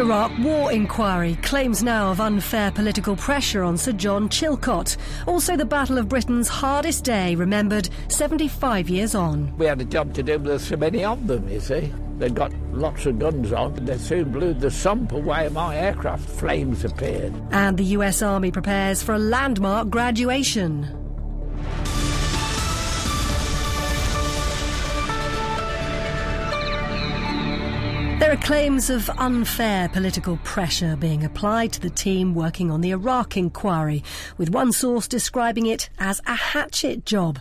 Iraq War Inquiry claims now of unfair political pressure on Sir John Chilcot. Also, the Battle of Britain's hardest day, remembered 75 years on. We had a job to do, but there's so many of them, you see. They've got lots of guns on. They soon blew the sump away of my aircraft. Flames appeared. And the US Army prepares for a landmark graduation. There are claims of unfair political pressure being applied to the team working on the Iraq inquiry, with one source describing it as a hatchet job.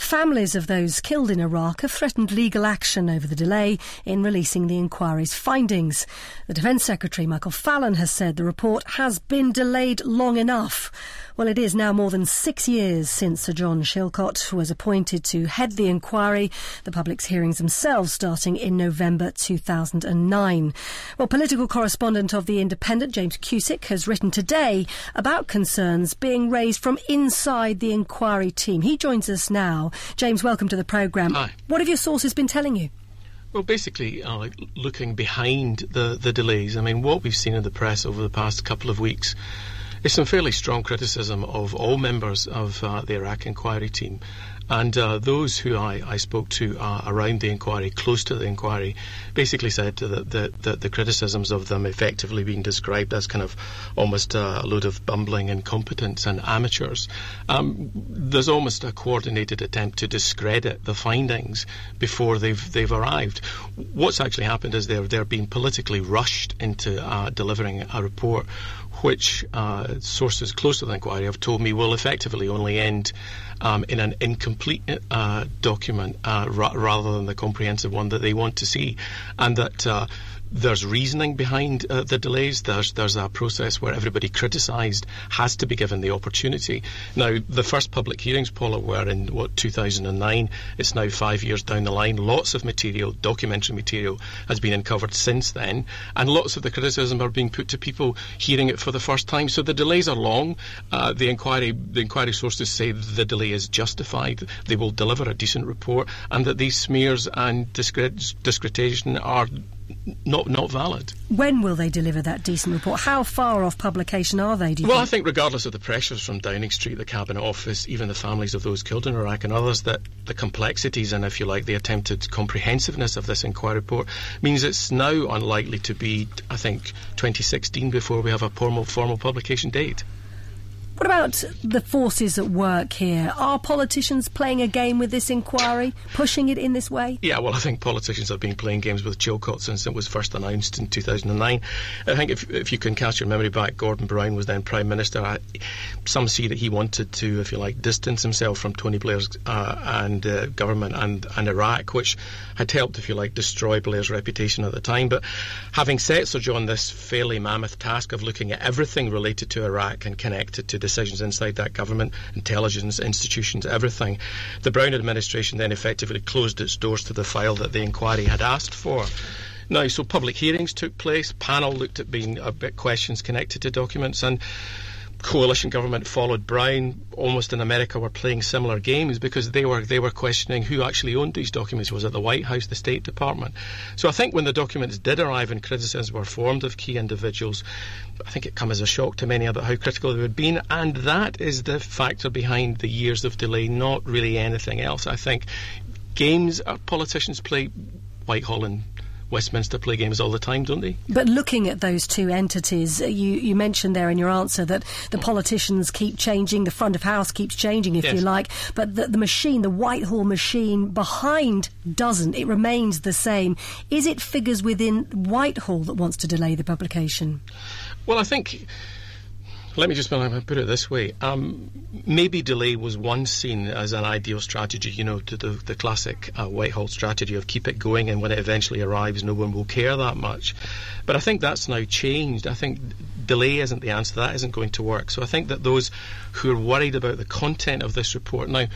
Families of those killed in Iraq have threatened legal action over the delay in releasing the inquiry's findings. The Defence Secretary, Michael Fallon, has said the report has been delayed long enough. Well, it is now more than six years since Sir John Chilcot was appointed to head the inquiry, the public's hearings themselves starting in November 2009. Well, political correspondent of The Independent, James Cusick, has written today about concerns being raised from inside the inquiry team. He joins us now. James, welcome to the programme. Hi. What have your sources been telling you? Well, basically, uh, looking behind the, the delays, I mean, what we've seen in the press over the past couple of weeks is some fairly strong criticism of all members of uh, the Iraq inquiry team. And uh, those who I, I spoke to uh, around the inquiry, close to the inquiry, basically said that, that, that the criticisms of them effectively being described as kind of almost a load of bumbling incompetence and amateurs. Um, there's almost a coordinated attempt to discredit the findings before they've they've arrived. What's actually happened is they're they're being politically rushed into uh, delivering a report which uh, sources close to the inquiry have told me will effectively only end um, in an incomplete uh, document uh, ra- rather than the comprehensive one that they want to see, and that uh, there's reasoning behind uh, the delays. There's there's a process where everybody criticised has to be given the opportunity. Now, the first public hearings, Paula, were in what 2009. It's now five years down the line. Lots of material, documentary material, has been uncovered since then, and lots of the criticism are being put to people hearing it for the first time. So the delays are long. Uh, the inquiry the inquiry sources say the delay is justified. They will deliver a decent report, and that these smears and discredit- discreditation are not not valid. When will they deliver that decent report? How far off publication are they? Do you well, think? I think regardless of the pressures from Downing Street, the Cabinet Office, even the families of those killed in Iraq and others, that the complexities and, if you like, the attempted comprehensiveness of this inquiry report means it's now unlikely to be, I think, 2016 before we have a formal formal publication date. What about the forces at work here? Are politicians playing a game with this inquiry, pushing it in this way? Yeah, well, I think politicians have been playing games with Chilcot since it was first announced in 2009. I think if, if you can cast your memory back, Gordon Brown was then Prime Minister. I, some see that he wanted to, if you like, distance himself from Tony Blair's uh, and uh, government and, and Iraq, which had helped, if you like, destroy Blair's reputation at the time. But having set Sir John this fairly mammoth task of looking at everything related to Iraq and connected to decisions inside that government, intelligence, institutions, everything. The Brown administration then effectively closed its doors to the file that the inquiry had asked for. Now, so public hearings took place, panel looked at being questions connected to documents, and coalition government followed Brown. Almost in America, were playing similar games because they were they were questioning who actually owned these documents. Was it the White House, the State Department? So I think when the documents did arrive and criticisms were formed of key individuals, I think it came as a shock to many about how critical they had been, and that is the factor behind the years of delay, not really anything else. I think games uh, politicians play Whitehall and Westminster play games all the time, don't they? But looking at those two entities, uh, you, you mentioned there in your answer that the politicians keep changing, the front of house keeps changing, if Yes. you like, but the, the machine, the Whitehall machine behind doesn't. It remains the same. Is it figures within Whitehall that wants to delay the publication? Well, I think. Let me just put it this way. Um, maybe delay was once seen as an ideal strategy, you know, to the, the classic uh, Whitehall strategy of keep it going and when it eventually arrives, no one will care that much. But I think that's now changed. I think delay isn't the answer. That isn't going to work. So I think that those who are worried about the content of this report now,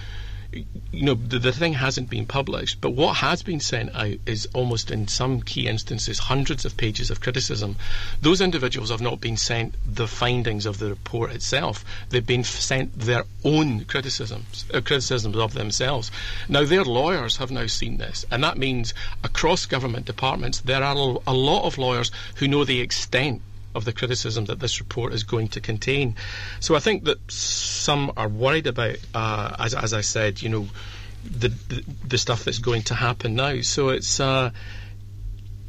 you know, the, the thing hasn't been published, but what has been sent out is almost in some key instances hundreds of pages of criticism. Those individuals have not been sent the findings of the report itself. They've been sent their own criticisms, uh, criticisms of themselves. Now, their lawyers have now seen this, and that means across government departments there are a lot of lawyers who know the extent of the criticism that this report is going to contain. So I think that some are worried about, uh, as, as I said, you know, the, the, the stuff that's going to happen now. So it's. Uh,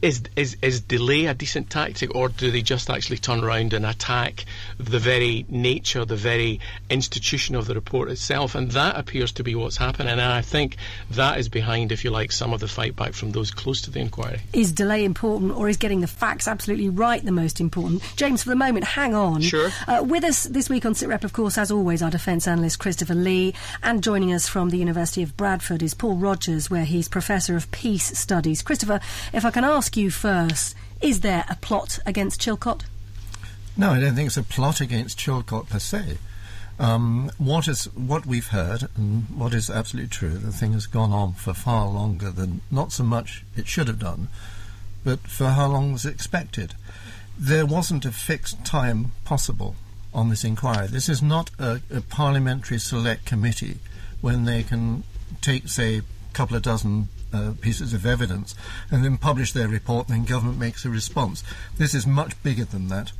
is, is, is delay a decent tactic, or do they just actually turn around and attack the very nature, the very institution of the report itself? And that appears to be what's happening. And I think that is behind, if you like, some of the fight back from those close to the inquiry. Is delay important, or is getting the facts absolutely right the most important? James, for the moment, hang on. Sure. Uh, with us this week on SitRep, of course, as always, our defence analyst Christopher Lee, and joining us from the University of Bradford is Paul Rogers, where he's Professor of Peace Studies. Christopher, if I can ask you first. Is there a plot against Chilcot? No, I don't think it's a plot against Chilcot per se. Um, what is what we've heard, and what is absolutely true, the thing has gone on for far longer than not so much it should have done, but for how long was expected. There wasn't a fixed time possible on this inquiry. This is not a, a parliamentary select committee when they can take, say, couple of dozen uh, pieces of evidence and then publish their report, and then government makes a response. This is much bigger than that.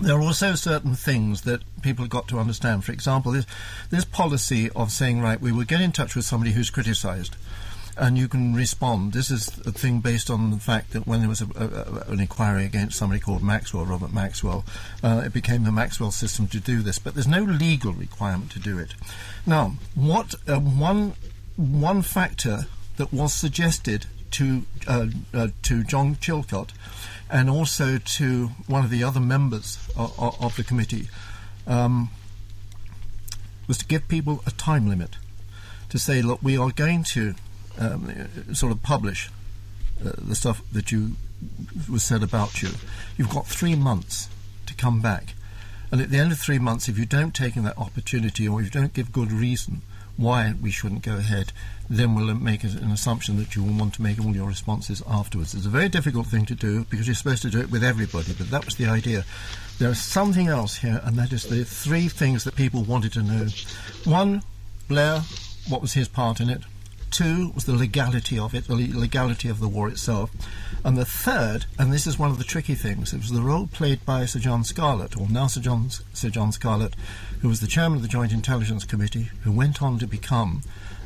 There are also certain things that people have got to understand. For example, this, this policy of saying, right, we will get in touch with somebody who's criticised and you can respond. This is a thing based on the fact that when there was a, a, an inquiry against somebody called Maxwell, Robert Maxwell, uh, it became the Maxwell system to do this, but there's no legal requirement to do it. Now, what uh, one one factor that was suggested to uh, uh, to John Chilcot and also to one of the other members of, of the committee um, was to give people a time limit to say, look, we are going to um, sort of publish uh, the stuff that you was said about you. You've got three months to come back. And at the end of three months, if you don't take in that opportunity or if you don't give good reason why we shouldn't go ahead, then we'll make an assumption that you will want to make all your responses afterwards. It's a very difficult thing to do because you're supposed to do it with everybody, but that was the idea. There's something else here, and that is the three things that people wanted to know. One, Blair, what was his part in it? Two was the legality of it, the legality of the war itself. And the third, and this is one of the tricky things, it was the role played by Sir John Scarlett, or now Sir John, Sir John Scarlett, who was the chairman of the Joint Intelligence Committee, who went on to become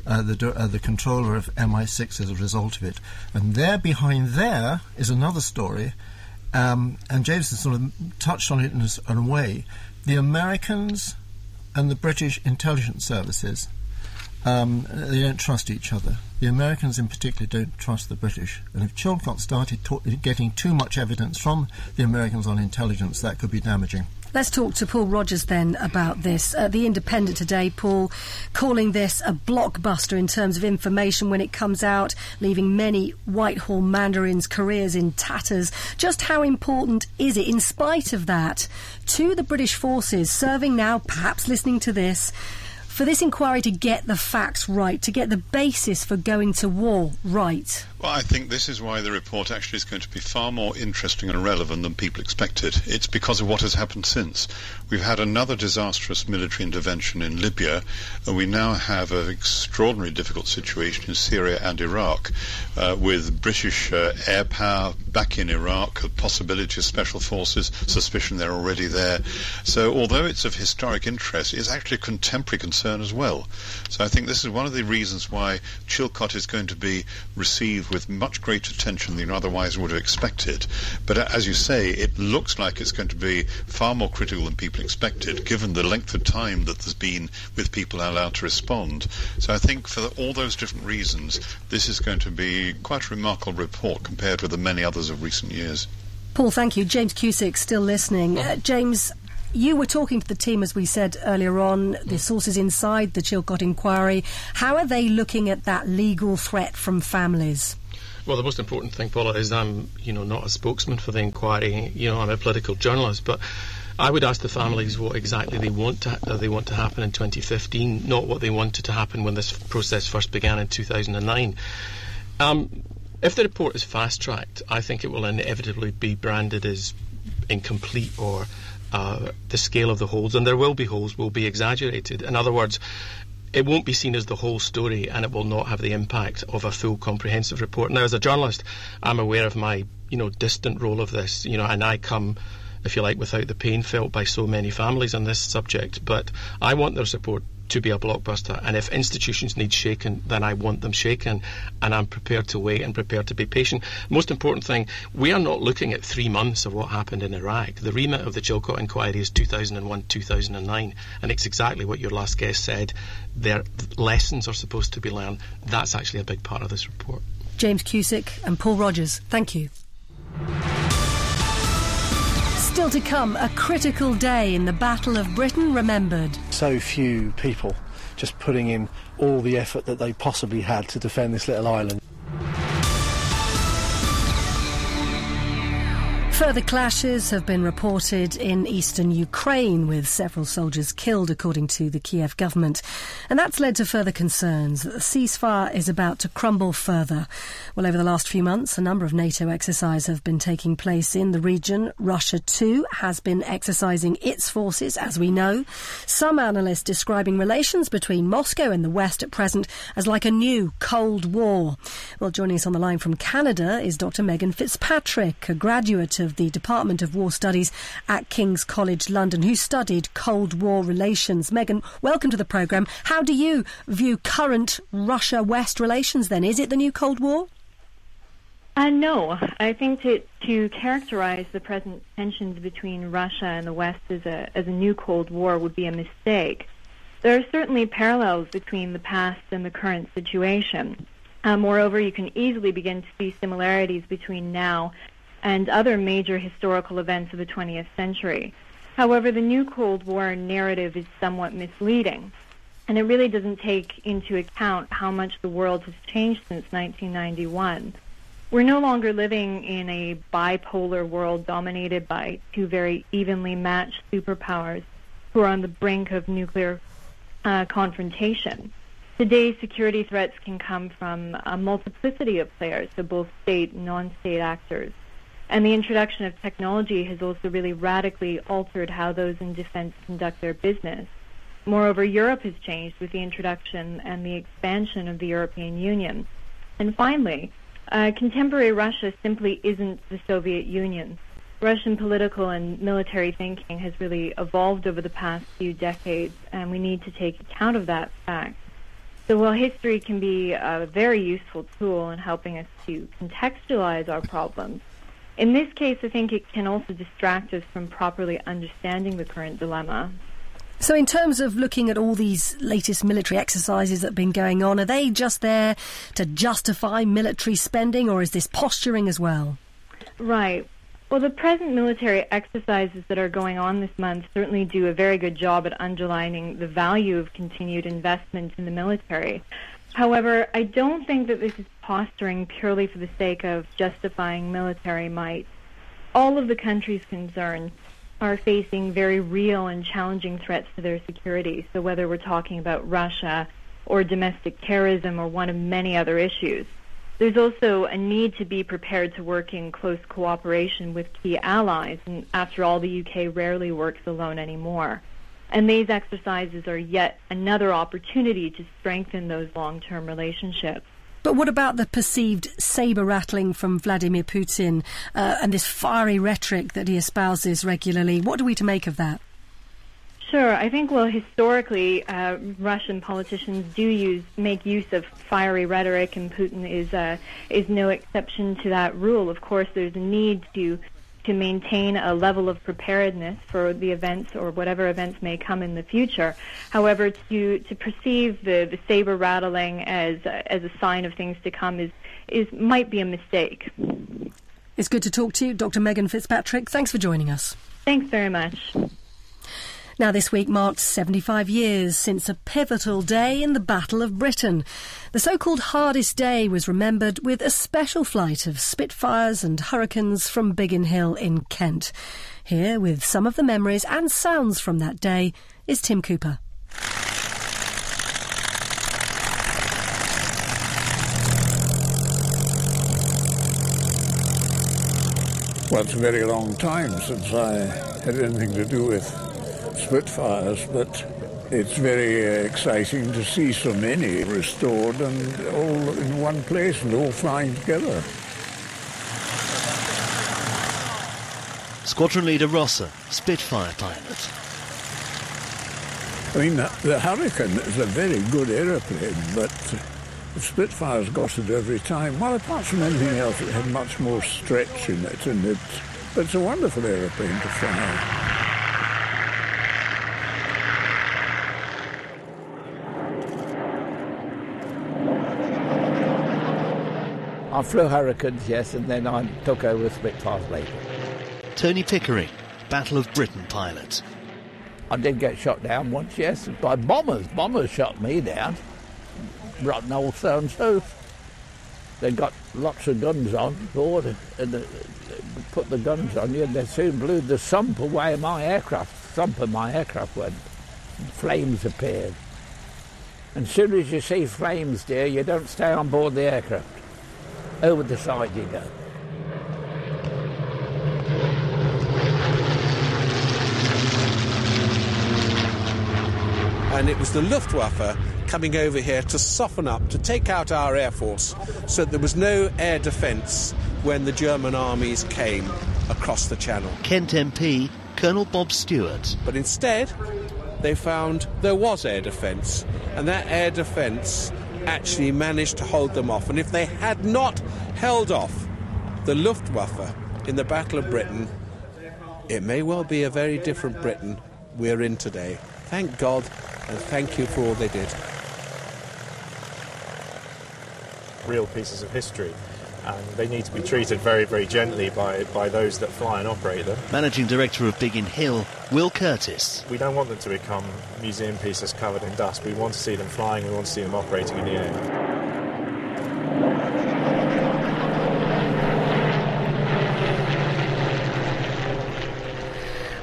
uh, the, uh, the controller of MI6 as a result of it. And there, behind there, is another story, um, and James has sort of touched on it in a, in a way. The Americans and the British intelligence services um, they don't trust each other. The Americans, in particular, don't trust the British. And if Chilcot started ta- getting too much evidence from the Americans on intelligence, that could be damaging. Let's talk to Paul Rogers then about this. Uh, the Independent today, Paul, calling this a blockbuster in terms of information when it comes out, leaving many Whitehall mandarins' careers in tatters. Just how important is it, in spite of that, to the British forces serving now, perhaps listening to this? For this inquiry to get the facts right, to get the basis for going to war right? Well, I think this is why the report actually is going to be far more interesting and relevant than people expected. It's because of what has happened since. We've had another disastrous military intervention in Libya, and we now have an extraordinarily difficult situation in Syria and Iraq, uh, with British uh, air power back in Iraq, the possibility of special forces, suspicion they're already there. So, although it's of historic interest, it's actually a contemporary concern as well. So, I think this is one of the reasons why Chilcot is going to be received with much greater attention than you otherwise would have expected. But as you say, it looks like it's going to be far more critical than people expected, given the length of time that there's been with people allowed to respond. So I think for all those different reasons, this is going to be quite a remarkable report compared with the many others of recent years. Paul, thank you. James Cusick still listening. Uh, James, you were talking to the team, as we said earlier on, the sources inside the Chilcot inquiry. How are they looking at that legal threat from families? Well, the most important thing, Paula, is I'm, you know, not a spokesman for the inquiry. You know, I'm a political journalist, but I would ask the families what exactly they want to uh, they want to happen in 2015, not what they wanted to happen when this process first began in 2009. Um, if the report is fast tracked, I think it will inevitably be branded as incomplete or uh, the scale of the holes, and there will be holes, will be exaggerated. In other words, it won't be seen as the whole story and it will not have the impact of a full comprehensive report. Now, as a journalist, I'm aware of my, you know, distant role of this, you know, and I come, if you like, without the pain felt by so many families on this subject. But I want their support to be a blockbuster. And if institutions need shaken, then I want them shaken. And I'm prepared to wait and prepared to be patient. Most important thing, we are not looking at three months of what happened in Iraq. The remit of the Chilcot inquiry is 2001 2009. And it's exactly what your last guest said. Their lessons are supposed to be learned. That's actually a big part of this report. James Cusick and Paul Rogers, thank you. Still to come, a critical day in the Battle of Britain remembered. So few people just putting in all the effort that they possibly had to defend this little island. Further clashes have been reported in eastern Ukraine, with several soldiers killed, according to the Kiev government. And that's led to further concerns that the ceasefire is about to crumble further. Well, over the last few months, a number of NATO exercises have been taking place in the region. Russia, too, has been exercising its forces, as we know. Some analysts describing relations between Moscow and the West at present as like a new Cold War. Well, joining us on the line from Canada is Dr. Megan Fitzpatrick, a graduate of the Department of War Studies at King's College London, who studied Cold War relations. Megan, welcome to the programme. How do you view current Russia West relations then? Is it the new Cold War? Uh, no, I think to, to characterize the present tensions between Russia and the West as a, as a new Cold War would be a mistake. There are certainly parallels between the past and the current situation. Uh, moreover, you can easily begin to see similarities between now and other major historical events of the 20th century. However, the new Cold War narrative is somewhat misleading, and it really doesn't take into account how much the world has changed since 1991. We're no longer living in a bipolar world dominated by two very evenly matched superpowers who are on the brink of nuclear uh, confrontation. Today's security threats can come from a multiplicity of players, so both state and non-state actors. And the introduction of technology has also really radically altered how those in defense conduct their business. Moreover, Europe has changed with the introduction and the expansion of the European Union. And finally, uh, contemporary Russia simply isn't the Soviet Union. Russian political and military thinking has really evolved over the past few decades, and we need to take account of that fact. So while history can be a very useful tool in helping us to contextualize our problems, in this case, I think it can also distract us from properly understanding the current dilemma. So, in terms of looking at all these latest military exercises that have been going on, are they just there to justify military spending, or is this posturing as well? Right. Well, the present military exercises that are going on this month certainly do a very good job at underlining the value of continued investment in the military. However, I don't think that this is posturing purely for the sake of justifying military might. All of the countries concerned are facing very real and challenging threats to their security. So whether we're talking about Russia or domestic terrorism or one of many other issues. There's also a need to be prepared to work in close cooperation with key allies, and after all, the UK rarely works alone anymore. And these exercises are yet another opportunity to strengthen those long term relationships. But what about the perceived saber rattling from Vladimir Putin uh, and this fiery rhetoric that he espouses regularly? What are we to make of that? Sure. I think, well, historically, uh, Russian politicians do use make use of fiery rhetoric, and Putin is uh, is no exception to that rule. Of course, there's a need to to maintain a level of preparedness for the events or whatever events may come in the future. However, to to perceive the, the saber rattling as as a sign of things to come is is might be a mistake. It's good to talk to you, Dr. Megan Fitzpatrick. Thanks for joining us. Thanks very much. Now, this week marked 75 years since a pivotal day in the Battle of Britain. The so called hardest day was remembered with a special flight of Spitfires and Hurricanes from Biggin Hill in Kent. Here, with some of the memories and sounds from that day, is Tim Cooper. Well, it's a very long time since I had anything to do with Spitfires, but it's very uh, exciting to see so many restored and all in one place and all flying together. Squadron leader Rosser, Spitfire pilot. I mean, the Hurricane is a very good aeroplane, but the Spitfire's got it every time. Well, apart from anything else, it had much more stretch in it, and it, it's a wonderful aeroplane to fly. I flew Hurricanes, yes, and then I took over Spitfires later. Tony Pickering, Battle of Britain pilot. I did get shot down once, yes, by bombers. Bombers shot me down. Rotten old and so. They got lots of guns on board and they put the guns on you, and they soon blew the sump away my aircraft. Sump of my aircraft went. Flames appeared. And as soon as you see flames, dear, you don't stay on board the aircraft. Over the side you go. and it was the Luftwaffe coming over here to soften up, to take out our air force, so there was no air defence when the German armies came across the channel. Kent MP, Colonel Bob Stewart. But instead, they found there was air defence, and that air defence actually managed to hold them off. And if they had not held off the Luftwaffe in the Battle of Britain, it may well be a very different Britain we're in today. Thank God and thank you for all they did. Real pieces of history. And they need to be treated very, very gently by, by those that fly and operate them. Managing Director of Biggin Hill, Will Curtis. We don't want them to become museum pieces covered in dust. We want to see them flying, we want to see them operating in the air.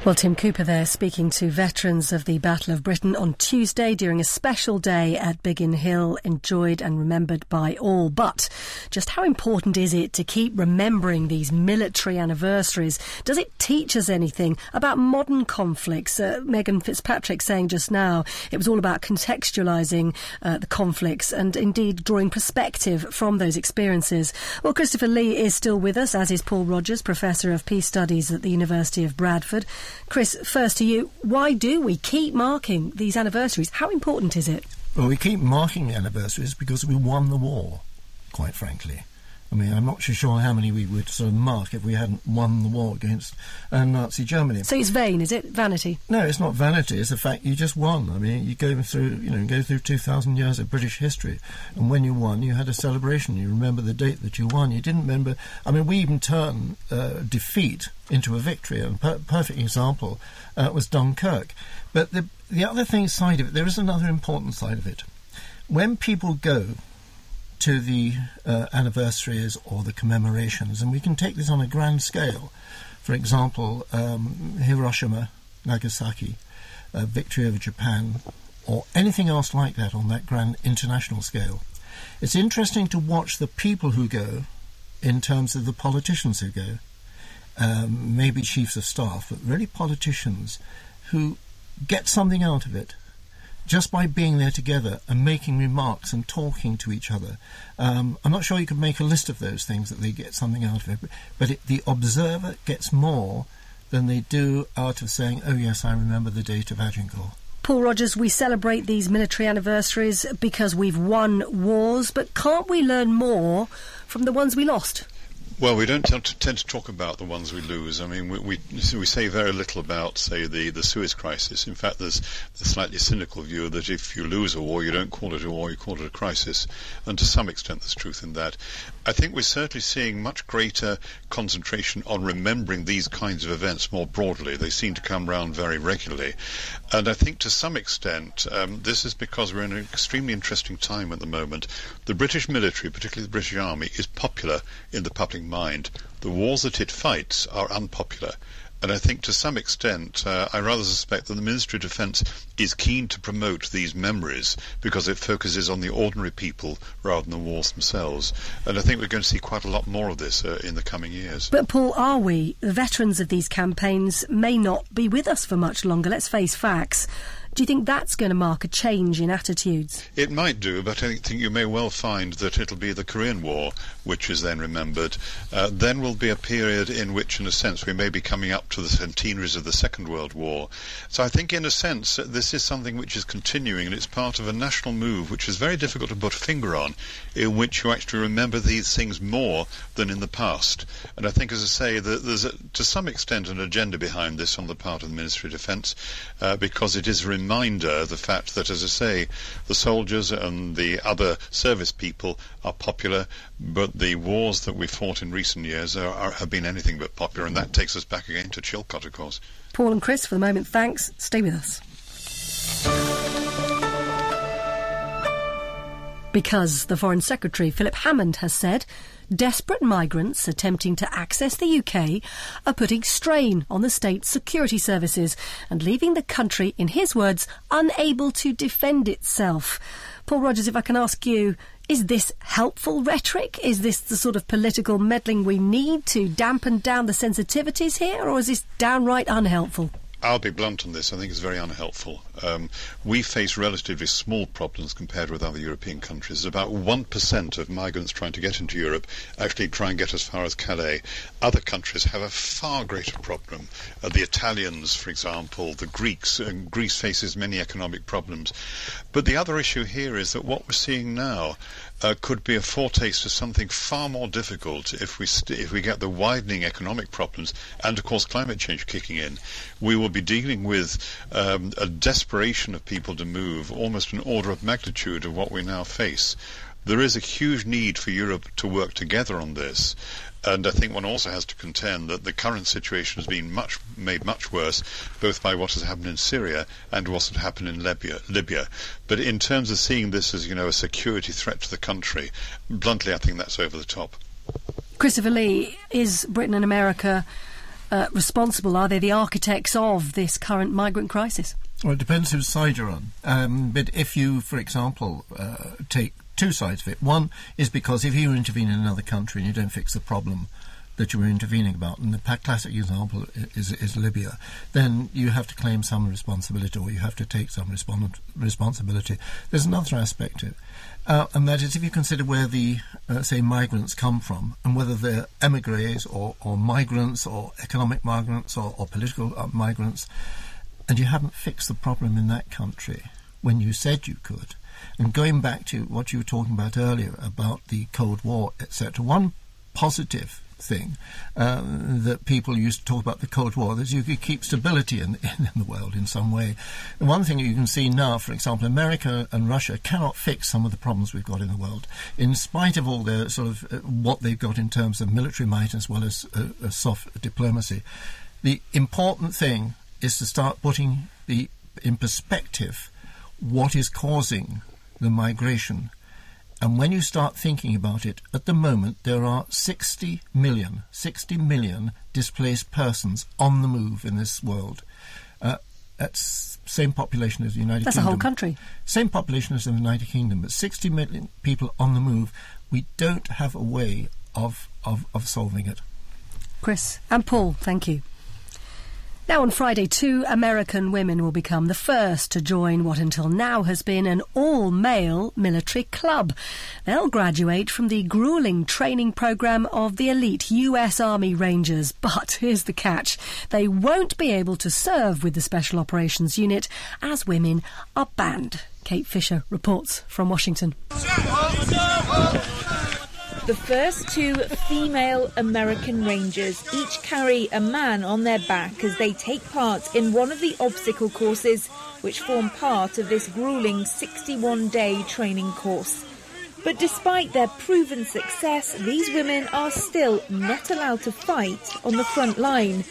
Well, Tim Cooper there speaking to veterans of the Battle of Britain on Tuesday during a special day at Biggin Hill, enjoyed and remembered by all. But just how important is it to keep remembering these military anniversaries? Does it teach us anything about modern conflicts? Uh, Megan Fitzpatrick saying just now it was all about contextualising uh, the conflicts and indeed drawing perspective from those experiences. Well, Christopher Lee is still with us, as is Paul Rogers, Professor of Peace Studies at the University of Bradford. Chris, first to you, why do we keep marking these anniversaries? How important is it? Well, we keep marking the anniversaries because we won the war, quite frankly. I mean, I'm not sure how many we would sort of mark if we hadn't won the war against uh, Nazi Germany. So it's vain, is it? Vanity? No, it's not vanity. It's the fact you just won. I mean, you go through, you know, go through 2,000 years of British history, and when you won, you had a celebration. You remember the date that you won. You didn't remember. I mean, we even turn uh, defeat into a victory. A per- perfect example uh, was Dunkirk. But the the other thing side of it, there is another important side of it. When people go to the uh, anniversaries or the commemorations, and we can take this on a grand scale. For example, um, Hiroshima, Nagasaki, uh, victory over Japan, or anything else like that on that grand international scale. It's interesting to watch the people who go in terms of the politicians who go. Um, maybe chiefs of staff, but really politicians who get something out of it just by being there together and making remarks and talking to each other. Um, I'm not sure you could make a list of those things that they get something out of it, but, but it, the observer gets more than they do out of saying, oh, yes, I remember the date of Agincourt. Paul Rogers, we celebrate these military anniversaries because we've won wars, but can't we learn more from the ones we lost? Well, we don't tend to, tend to talk about the ones we lose. I mean, we, we, we say very little about, say, the, the Suez crisis. In fact, there's the slightly cynical view that if you lose a war, you don't call it a war, you call it a crisis. And to some extent, there's truth in that. I think we're certainly seeing much greater concentration on remembering these kinds of events more broadly. They seem to come round very regularly. And I think to some extent, um, this is because we're in an extremely interesting time at the moment. The British military, particularly the British Army, is popular in the public mind. The wars that it fights are unpopular. And I think to some extent, uh, I rather suspect that the Ministry of Defence is keen to promote these memories because it focuses on the ordinary people rather than the wars themselves. And I think we're going to see quite a lot more of this uh, in the coming years. But, Paul, are we? The veterans of these campaigns may not be with us for much longer. Let's face facts. Do you think that's going to mark a change in attitudes? It might do, but I think you may well find that it'll be the Korean War which is then remembered. Uh, then will be a period in which, in a sense, we may be coming up to the centenaries of the Second World War. So I think, in a sense, this is something which is continuing, and it's part of a national move which is very difficult to put a finger on, in which you actually remember these things more than in the past. And I think, as I say, that there's a, to some extent an agenda behind this on the part of the Ministry of Defence, uh, because it is a reminder of the fact that, as I say, the soldiers and the other service people are popular, but the wars that we fought in recent years are, are, have been anything but popular, and that takes us back again to Chilcot, of course. Paul and Chris, for the moment, thanks. Stay with us. Because the Foreign Secretary, Philip Hammond, has said desperate migrants attempting to access the UK are putting strain on the state's security services and leaving the country, in his words, unable to defend itself. Paul Rogers, if I can ask you, is this helpful rhetoric? Is this the sort of political meddling we need to dampen down the sensitivities here, or is this downright unhelpful? I'll be blunt on this. I think it's very unhelpful. Um, we face relatively small problems compared with other European countries. About 1% of migrants trying to get into Europe actually try and get as far as Calais. Other countries have a far greater problem. Uh, the Italians, for example, the Greeks. Uh, Greece faces many economic problems. But the other issue here is that what we're seeing now uh, could be a foretaste of something far more difficult if we st- if we get the widening economic problems and of course climate change kicking in. We will be dealing with um, a desperation of people to move, almost an order of magnitude of what we now face. There is a huge need for Europe to work together on this, and I think one also has to contend that the current situation has been much made much worse, both by what has happened in Syria and what has happened in Libya. Libya. But in terms of seeing this as you know a security threat to the country, bluntly, I think that's over the top. Christopher Lee, is Britain and America uh, responsible? Are they the architects of this current migrant crisis? Well, it depends whose side you're on. Um, but if you, for example, uh, take two sides of it. One is because if you intervene in another country and you don't fix the problem that you were intervening about, and the classic example is, is Libya, then you have to claim some responsibility or you have to take some respons- responsibility. There's another aspect to it, uh, and that is if you consider where the, uh, say, migrants come from, and whether they're emigres or, or migrants or economic migrants or, or political uh, migrants, and you haven't fixed the problem in that country when you said you could, and going back to what you were talking about earlier about the Cold War, etc., one positive thing uh, that people used to talk about the Cold War that you could keep stability in, in, the world in some way. And one thing you can see now, for example, America and Russia cannot fix some of the problems we've got in the world, in spite of all their sort of uh, what they've got in terms of military might as well as uh, soft diplomacy. The important thing is to start putting the in perspective what is causing the migration. And when you start thinking about it, at the moment there are 60 million, 60 million displaced persons on the move in this world. Uh, that's same population as the United that's Kingdom. That's a whole country. Same population as the United Kingdom, but 60 million people on the move. We don't have a way of, of, of solving it. Chris and Paul, thank you. Now, on Friday, two American women will become the first to join what until now has been an all male military club. They'll graduate from the grueling training program of the elite US Army Rangers. But here's the catch they won't be able to serve with the Special Operations Unit as women are banned. Kate Fisher reports from Washington. The first two female American Rangers each carry a man on their back as they take part in one of the obstacle courses which form part of this grueling 61 day training course. But despite their proven success, these women are still not allowed to fight on the front line.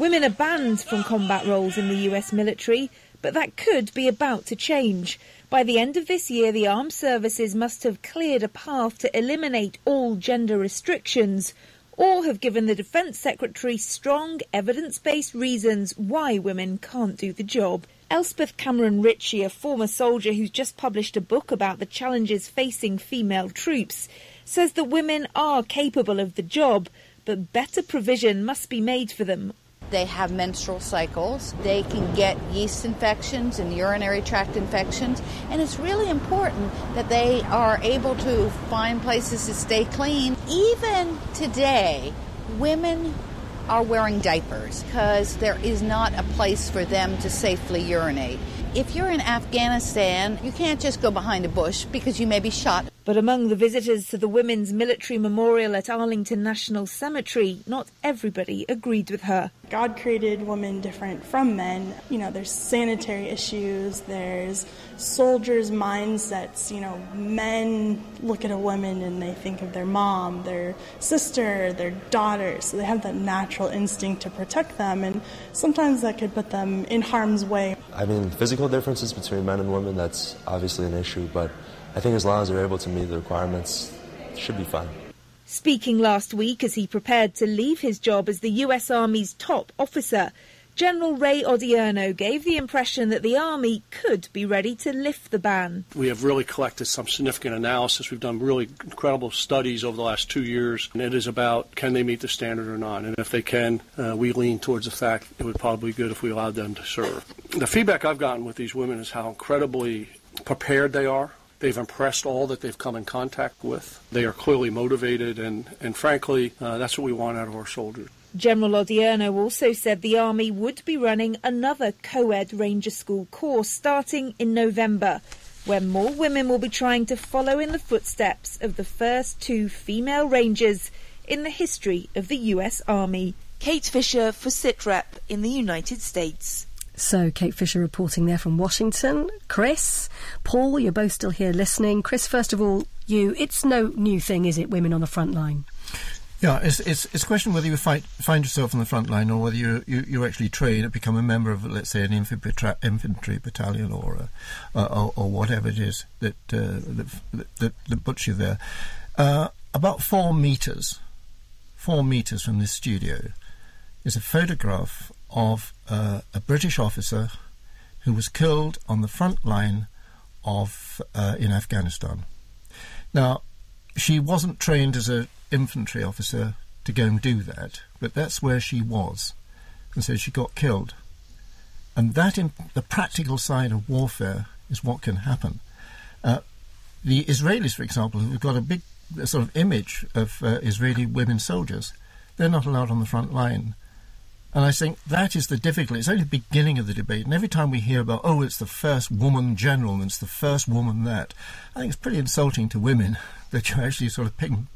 Women are banned from combat roles in the US military, but that could be about to change. By the end of this year, the armed services must have cleared a path to eliminate all gender restrictions or have given the Defence Secretary strong evidence based reasons why women can't do the job. Elspeth Cameron Ritchie, a former soldier who's just published a book about the challenges facing female troops, says that women are capable of the job, but better provision must be made for them they have menstrual cycles. They can get yeast infections and urinary tract infections. And it's really important that they are able to find places to stay clean. Even today, women are wearing diapers because there is not a place for them to safely urinate. If you're in Afghanistan, you can't just go behind a bush because you may be shot. But among the visitors to the Women's Military Memorial at Arlington National Cemetery, not everybody agreed with her. God created women different from men. You know, there's sanitary issues, there's soldiers' mindsets. You know, men look at a woman and they think of their mom, their sister, their daughter, so they have that natural instinct to protect them, and sometimes that could put them in harm's way. I mean, physical differences between men and women, that's obviously an issue, but I think as long as they're able to meet the requirements, it should be fine. Speaking last week as he prepared to leave his job as the US Army's top officer, General Ray Odierno gave the impression that the Army could be ready to lift the ban. We have really collected some significant analysis. We've done really incredible studies over the last two years, and it is about can they meet the standard or not. And if they can, uh, we lean towards the fact it would probably be good if we allowed them to serve. The feedback I've gotten with these women is how incredibly prepared they are They've impressed all that they've come in contact with. They are clearly motivated, and, and frankly, uh, that's what we want out of our soldiers. General Odierno also said the Army would be running another co ed Ranger School course starting in November, where more women will be trying to follow in the footsteps of the first two female Rangers in the history of the US Army. Kate Fisher for SITREP in the United States. So, Kate Fisher reporting there from Washington. Chris, Paul, you're both still here listening. Chris, first of all, you, it's no new thing, is it, women on the front line? Yeah, it's, it's, it's a question whether you fight, find yourself on the front line or whether you, you, you actually train and become a member of, let's say, an infantry, battalion or, uh, or, or whatever it is that, uh, that, that, that, puts you there. Uh, about four metres, four metres from this studio, is a photograph of uh, a British officer who was killed on the front line of uh, in Afghanistan. Now, she wasn't trained as an infantry officer to go and do that, but that's where she was, and so she got killed. And that, in the practical side of warfare, is what can happen. Uh, the Israelis, for example, who've got a big sort of image of uh, Israeli women soldiers, they're not allowed on the front line and I think that is the difficulty. It's only the beginning of the debate. And every time we hear about, oh, it's the first woman general and it's the first woman that, I think it's pretty insulting to women that you're actually sort of picking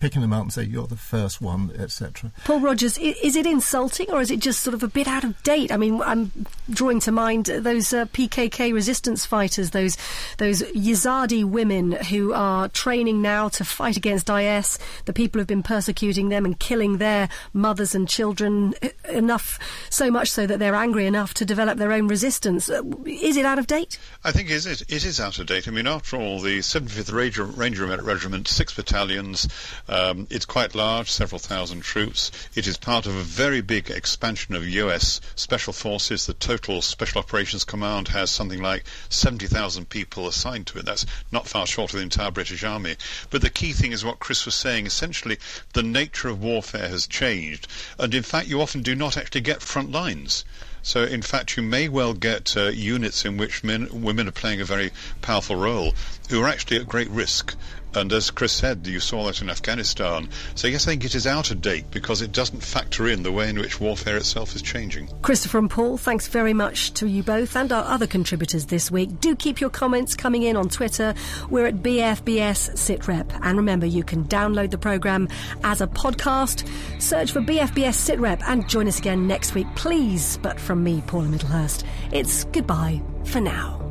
picking them out and say you're the first one, etc. Paul Rogers, is it insulting or is it just sort of a bit out of date? I mean, I'm drawing to mind those uh, PKK resistance fighters, those those Yazidi women who are training now to fight against IS, the people who've been persecuting them and killing their mothers and children enough, so much so that they're angry enough to develop their own resistance. Uh, is it out of date? I think it is, it is out of date. I mean, after all, the 75th Ranger, Ranger Regiment, six battalions, um, it's quite large, several thousand troops. It is part of a very big expansion of U.S. Special Forces. The total Special Operations Command has something like 70,000 people assigned to it. That's not far short of the entire British Army. But the key thing is what Chris was saying. Essentially, the nature of warfare has changed. And in fact, you often do not actually get front lines. So, in fact, you may well get uh, units in which men, women are playing a very powerful role who are actually at great risk. And as Chris said, you saw that in Afghanistan. So yes, I think it is out of date because it doesn't factor in the way in which warfare itself is changing. Christopher and Paul, thanks very much to you both and our other contributors this week. Do keep your comments coming in on Twitter. We're at BFBS SitRep. And remember, you can download the programme as a podcast. Search for BFBS SitRep and join us again next week, please. But from me, Paula Middlehurst, it's goodbye for now.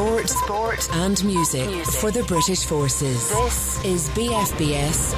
Sport, sport, and music, for the British forces. This is BFBS